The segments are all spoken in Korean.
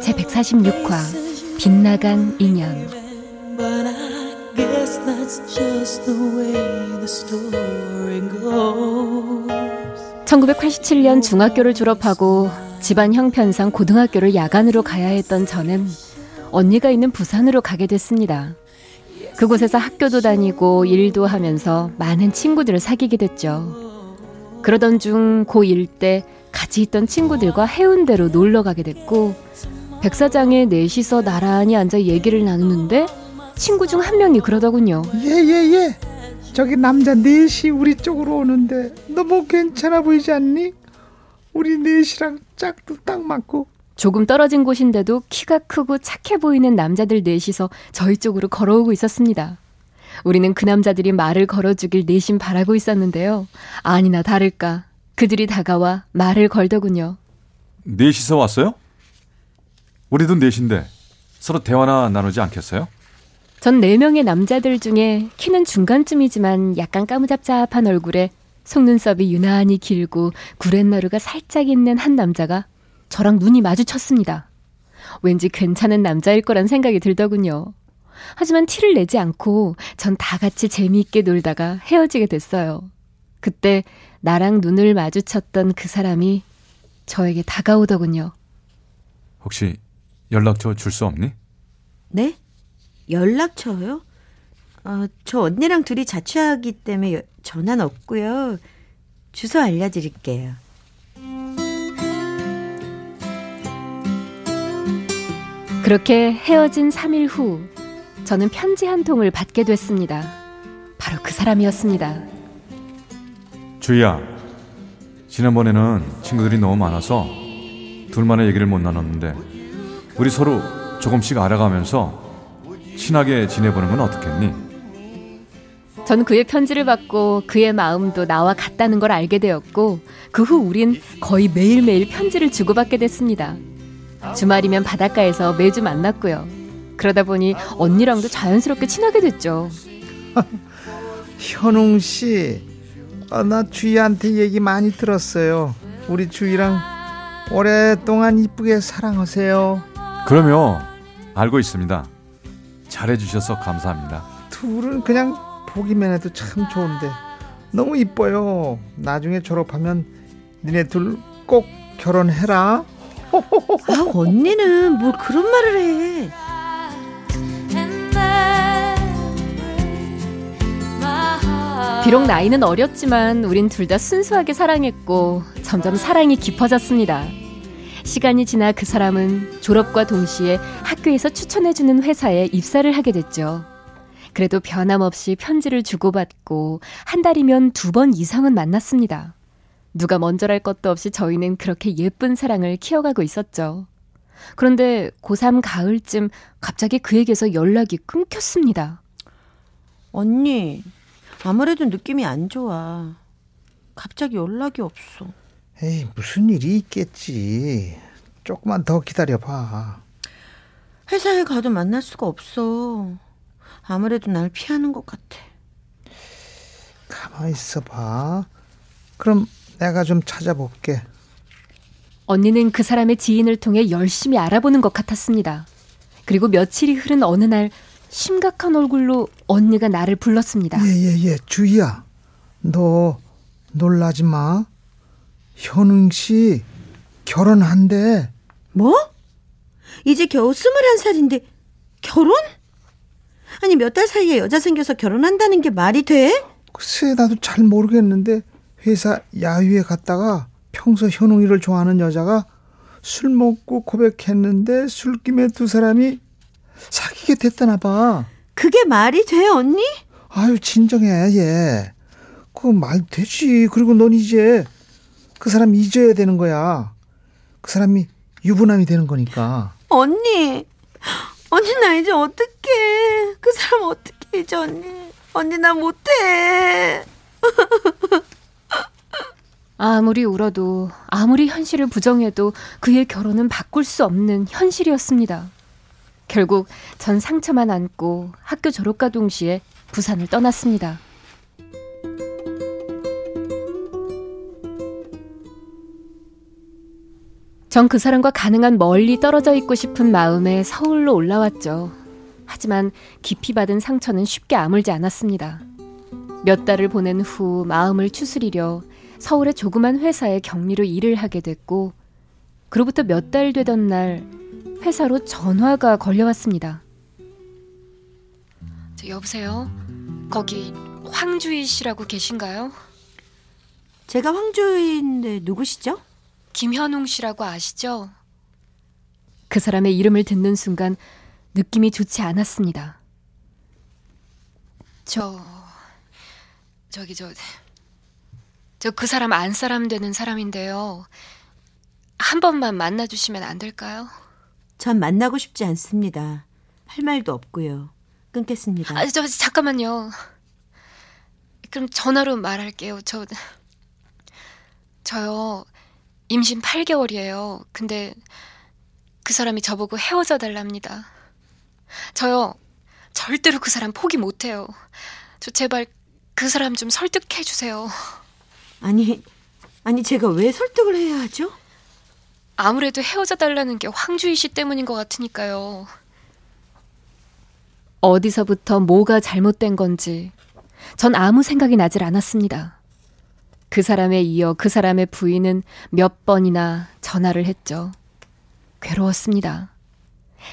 제 146화 빗나간 인연 1987년 중학교를 졸업하고 집안 형편상 고등학교를 야간으로 가야 했던 저는 언니가 있는 부산으로 가게 됐습니다. 그곳에서 학교도 다니고 일도 하면서 많은 친구들을 사귀게 됐죠. 그러던 중 고1 때 같이 있던 친구들과 해운대로 놀러 가게 됐고 백사장에 넷이서 나란히 앉아 얘기를 나누는데 친구 중 한 명이 그러더군요. 예예예. 예, 예. 저기 남자 넷이 우리 쪽으로 오는데 너무 괜찮아 보이지 않니? 우리 넷이랑 짝도 딱 맞고. 조금 떨어진 곳인데도 키가 크고 착해 보이는 남자들 넷이서 저희 쪽으로 걸어오고 있었습니다. 우리는 그 남자들이 말을 걸어주길 내심 바라고 있었는데요. 아니나 다를까 그들이 다가와 말을 걸더군요. 넷이서 왔어요? 우리도 넷인데 서로 대화나 나누지 않겠어요? 전 네 명의 남자들 중에 키는 중간쯤이지만 약간 까무잡잡한 얼굴에 속눈썹이 유난히 길고 구렛나루가 살짝 있는 한 남자가 저랑 눈이 마주쳤습니다. 왠지 괜찮은 남자일 거란 생각이 들더군요. 하지만 티를 내지 않고 전 다 같이 재미있게 놀다가 헤어지게 됐어요. 그때 나랑 눈을 마주쳤던 그 사람이 저에게 다가오더군요. 혹시 연락처 줄 수 없니? 네? 연락처요? 어, 저 언니랑 둘이 자취하기 때문에 전화는 없고요. 주소 알려드릴게요. 그렇게 헤어진 3일 후 저는 편지 한 통을 받게 됐습니다. 바로 그 사람이었습니다. 주희야, 지난번에는 친구들이 너무 많아서 둘만의 얘기를 못 나눴는데 우리 서로 조금씩 알아가면서 친하게 지내보는 건 어떻겠니? 전 그의 편지를 받고 그의 마음도 나와 같다는 걸 알게 되었고 그 후 우린 거의 매일매일 편지를 주고받게 됐습니다. 주말이면 바닷가에서 매주 만났고요. 그러다 보니 언니랑도 자연스럽게 친하게 됐죠. 현웅 씨, 아, 나 주희한테 얘기 많이 들었어요. 우리 주희랑 오랫동안 이쁘게 사랑하세요. 그럼요. 알고 있습니다. 잘해주셔서 감사합니다. 둘은 그냥 보기만 해도 참 좋은데 너무 이뻐요. 나중에 졸업하면 니네 둘 꼭 결혼해라. 아 언니는 뭘 그런 말을 해. 비록 나이는 어렸지만 우린 둘 다 순수하게 사랑했고 점점 사랑이 깊어졌습니다. 시간이 지나 그 사람은 졸업과 동시에 학교에서 추천해주는 회사에 입사를 하게 됐죠. 그래도 변함없이 편지를 주고받고 한 달이면 두 번 이상은 만났습니다. 누가 먼저랄 것도 없이 저희는 그렇게 예쁜 사랑을 키워가고 있었죠. 그런데 고3 가을쯤 갑자기 그에게서 연락이 끊겼습니다. 언니, 아무래도 느낌이 안 좋아. 갑자기 연락이 없어. 에이, 무슨 일이 있겠지. 조금만 더 기다려봐. 회사에 가도 만날 수가 없어. 아무래도 날 피하는 것 같아. 가만히 있어봐. 그럼 내가 좀 찾아볼게. 언니는 그 사람의 지인을 통해 열심히 알아보는 것 같았습니다. 그리고 며칠이 흐른 어느 날 심각한 얼굴로 언니가 나를 불렀습니다. 예예예, 예, 예. 주희야, 너 놀라지 마. 현웅 씨 결혼한대. 뭐? 이제 겨우 스물한 살인데 결혼? 아니 몇 달 사이에 여자 생겨서 결혼한다는 게 말이 돼? 글쎄 나도 잘 모르겠는데 회사 야유회 갔다가 평소 현웅이를 좋아하는 여자가 술 먹고 고백했는데 술김에 두 사람이 사귀게 됐다나 봐. 그게 말이 돼, 언니? 아유, 진정해, 얘. 그거 말 되지. 그리고 넌 이제 그 사람 잊어야 되는 거야. 그 사람이 유부남이 되는 거니까. 언니, 언니 나 이제 어떡해. 그 사람 어떻게 이제 언니. 언니 나 못해. 아무리 울어도 아무리 현실을 부정해도 그의 결혼은 바꿀 수 없는 현실이었습니다. 결국 전 상처만 안고 학교 졸업과 동시에 부산을 떠났습니다. 전 그 사람과 가능한 멀리 떨어져 있고 싶은 마음에 서울로 올라왔죠. 하지만 깊이 받은 상처는 쉽게 아물지 않았습니다. 몇 달을 보낸 후 마음을 추스리려 서울의 조그만 회사에 격리로 일을 하게 됐고, 그로부터 몇 달 되던 날 회사로 전화가 걸려왔습니다. 저 여보세요? 거기 황주희 씨라고 계신가요? 제가 황주희인데 누구시죠? 김현웅 씨라고 아시죠? 그 사람의 이름을 듣는 순간 느낌이 좋지 않았습니다. 저 저기 저 저 그 사람 안 사람 되는 사람인데요. 한 번만 만나 주시면 안 될까요? 전 만나고 싶지 않습니다. 할 말도 없고요. 끊겠습니다. 아, 저 잠깐만요. 그럼 전화로 말할게요. 저 저요. 임신 8개월이에요. 근데 그 사람이 저보고 헤어져 달랍니다. 저요. 절대로 그 사람 포기 못 해요. 저 제발 그 사람 좀 설득해 주세요. 아니, 아니 제가 왜 설득을 해야 하죠? 아무래도 헤어져 달라는 게 황주희 씨 때문인 것 같으니까요. 어디서부터 뭐가 잘못된 건지 전 아무 생각이 나질 않았습니다. 그 사람에 이어 그 사람의 부인은 몇 번이나 전화를 했죠. 괴로웠습니다.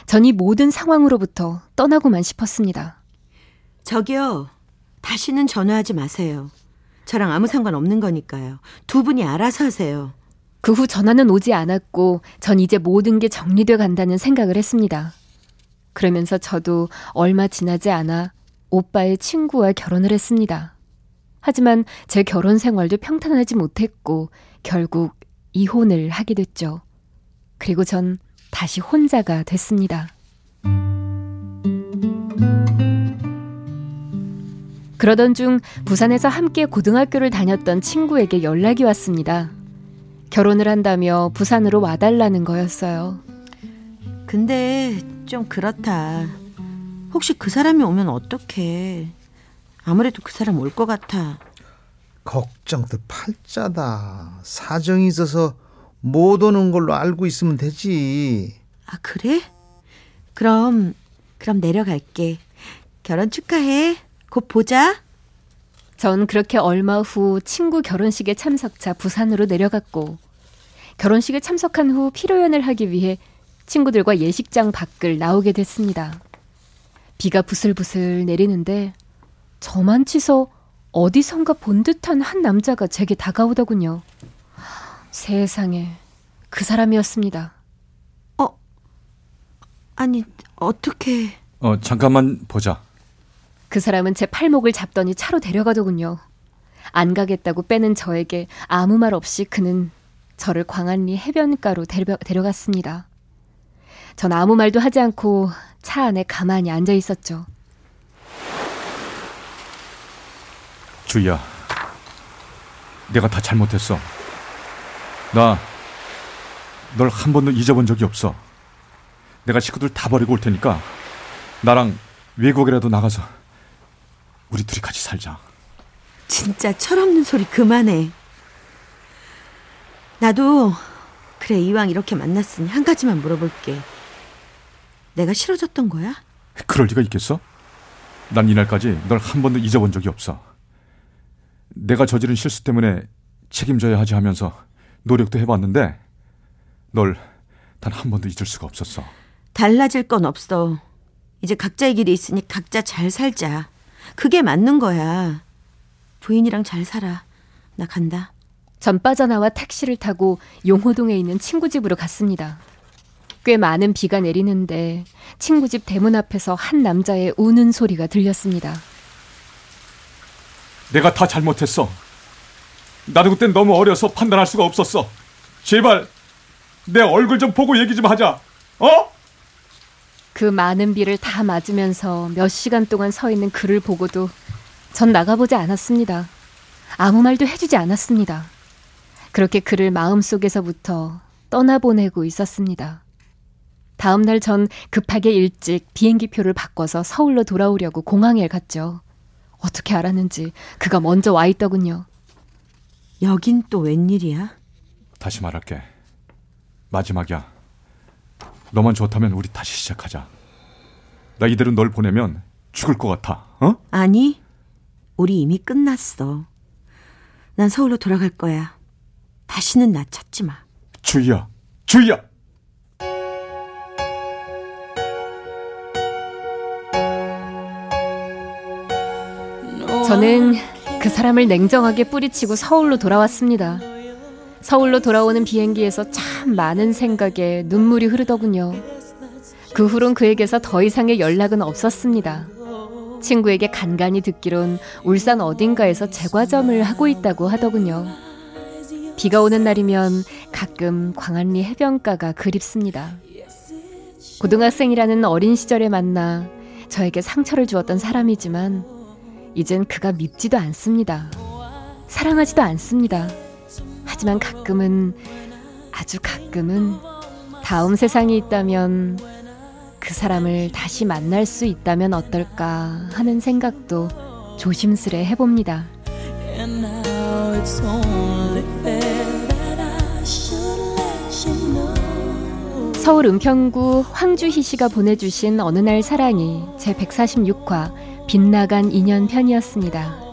전 이 모든 상황으로부터 떠나고만 싶었습니다. 저기요. 다시는 전화하지 마세요. 저랑 아무 상관 없는 거니까요. 두 분이 알아서 하세요. 그 후 전화는 오지 않았고 전 이제 모든 게 정리돼 간다는 생각을 했습니다. 그러면서 저도 얼마 지나지 않아 오빠의 친구와 결혼을 했습니다. 하지만 제 결혼 생활도 평탄하지 못했고 결국 이혼을 하게 됐죠. 그리고 전 다시 혼자가 됐습니다. 그러던 중 부산에서 함께 고등학교를 다녔던 친구에게 연락이 왔습니다. 결혼을 한다며 부산으로 와달라는 거였어요. 근데 좀 그렇다. 혹시 그 사람이 오면 어떡해. 아무래도 그 사람 올 것 같아. 걱정도 팔자다. 사정이 있어서 못 오는 걸로 알고 있으면 되지. 아, 그래? 그럼, 그럼 내려갈게. 결혼 축하해. 곧 보자. 전 그렇게 얼마 후 친구 결혼식에 참석차 부산으로 내려갔고 결혼식에 참석한 후 피로연을 하기 위해 친구들과 예식장 밖을 나오게 됐습니다. 비가 부슬부슬 내리는데 저만 치서 어디선가 본 듯한 한 남자가 제게 다가오더군요. 세상에 그 사람이었습니다. 어, 아니, 어떻게. 어, 잠깐만 보자. 그 사람은 제 팔목을 잡더니 차로 데려가더군요. 안 가겠다고 빼는 저에게 아무 말 없이 그는 저를 광안리 해변가로 데려, 데려갔습니다. 전 아무 말도 하지 않고 차 안에 가만히 앉아 있었죠. 주희야, 내가 다 잘못했어. 나 널 한 번도 잊어본 적이 없어. 내가 식구들 다 버리고 올 테니까 나랑 외국이라도 나가서 우리 둘이 같이 살자. 진짜 철없는 소리 그만해. 나도 그래 이왕 이렇게 만났으니 한 가지만 물어볼게. 내가 싫어졌던 거야? 그럴 리가 있겠어? 난 이날까지 널 한 번도 잊어본 적이 없어. 내가 저지른 실수 때문에 책임져야 하지 하면서 노력도 해봤는데 널 단 한 번도 잊을 수가 없었어. 달라질 건 없어. 이제 각자의 길이 있으니 각자 잘 살자. 그게 맞는 거야. 부인이랑 잘 살아. 나 간다. 전 빠져나와 택시를 타고 용호동에 있는 친구 집으로 갔습니다. 꽤 많은 비가 내리는데 친구 집 대문 앞에서 한 남자의 우는 소리가 들렸습니다. 내가 다 잘못했어. 나도 그땐 너무 어려서 판단할 수가 없었어. 제발 내 얼굴 좀 보고 얘기 좀 하자. 어? 그 많은 비를 다 맞으면서 몇 시간 동안 서 있는 그를 보고도 전 나가보지 않았습니다. 아무 말도 해주지 않았습니다. 그렇게 그를 마음속에서부터 떠나보내고 있었습니다. 다음 날 전 급하게 일찍 비행기표를 바꿔서 서울로 돌아오려고 공항에 갔죠. 어떻게 알았는지 그가 먼저 와 있더군요. 여긴 또 웬일이야? 다시 말할게. 마지막이야. 너만 좋다면 우리 다시 시작하자. 나 이대로 널 보내면 죽을 것 같아. 어? 아니, 우리 이미 끝났어. 난 서울로 돌아갈 거야. 다시는 나 찾지 마. 주희야. 주희야. 저는 그 사람을 냉정하게 뿌리치고 서울로 돌아왔습니다. 서울로 돌아오는 비행기에서 참 많은 생각에 눈물이 흐르더군요. 그 후론 그에게서 더 이상의 연락은 없었습니다. 친구에게 간간히 듣기론 울산 어딘가에서 제과점을 하고 있다고 하더군요. 비가 오는 날이면 가끔 광안리 해변가가 그립습니다. 고등학생이라는 어린 시절에 만나 저에게 상처를 주었던 사람이지만 이젠 그가 밉지도 않습니다. 사랑하지도 않습니다. 하지만 가끔은 아주 가끔은 다음 세상이 있다면 그 사람을 다시 만날 수 있다면 어떨까 하는 생각도 조심스레 해봅니다. 서울 은평구 황주희 씨가 보내주신 어느 날 사랑이 제 146화 빗나간 인연 편이었습니다.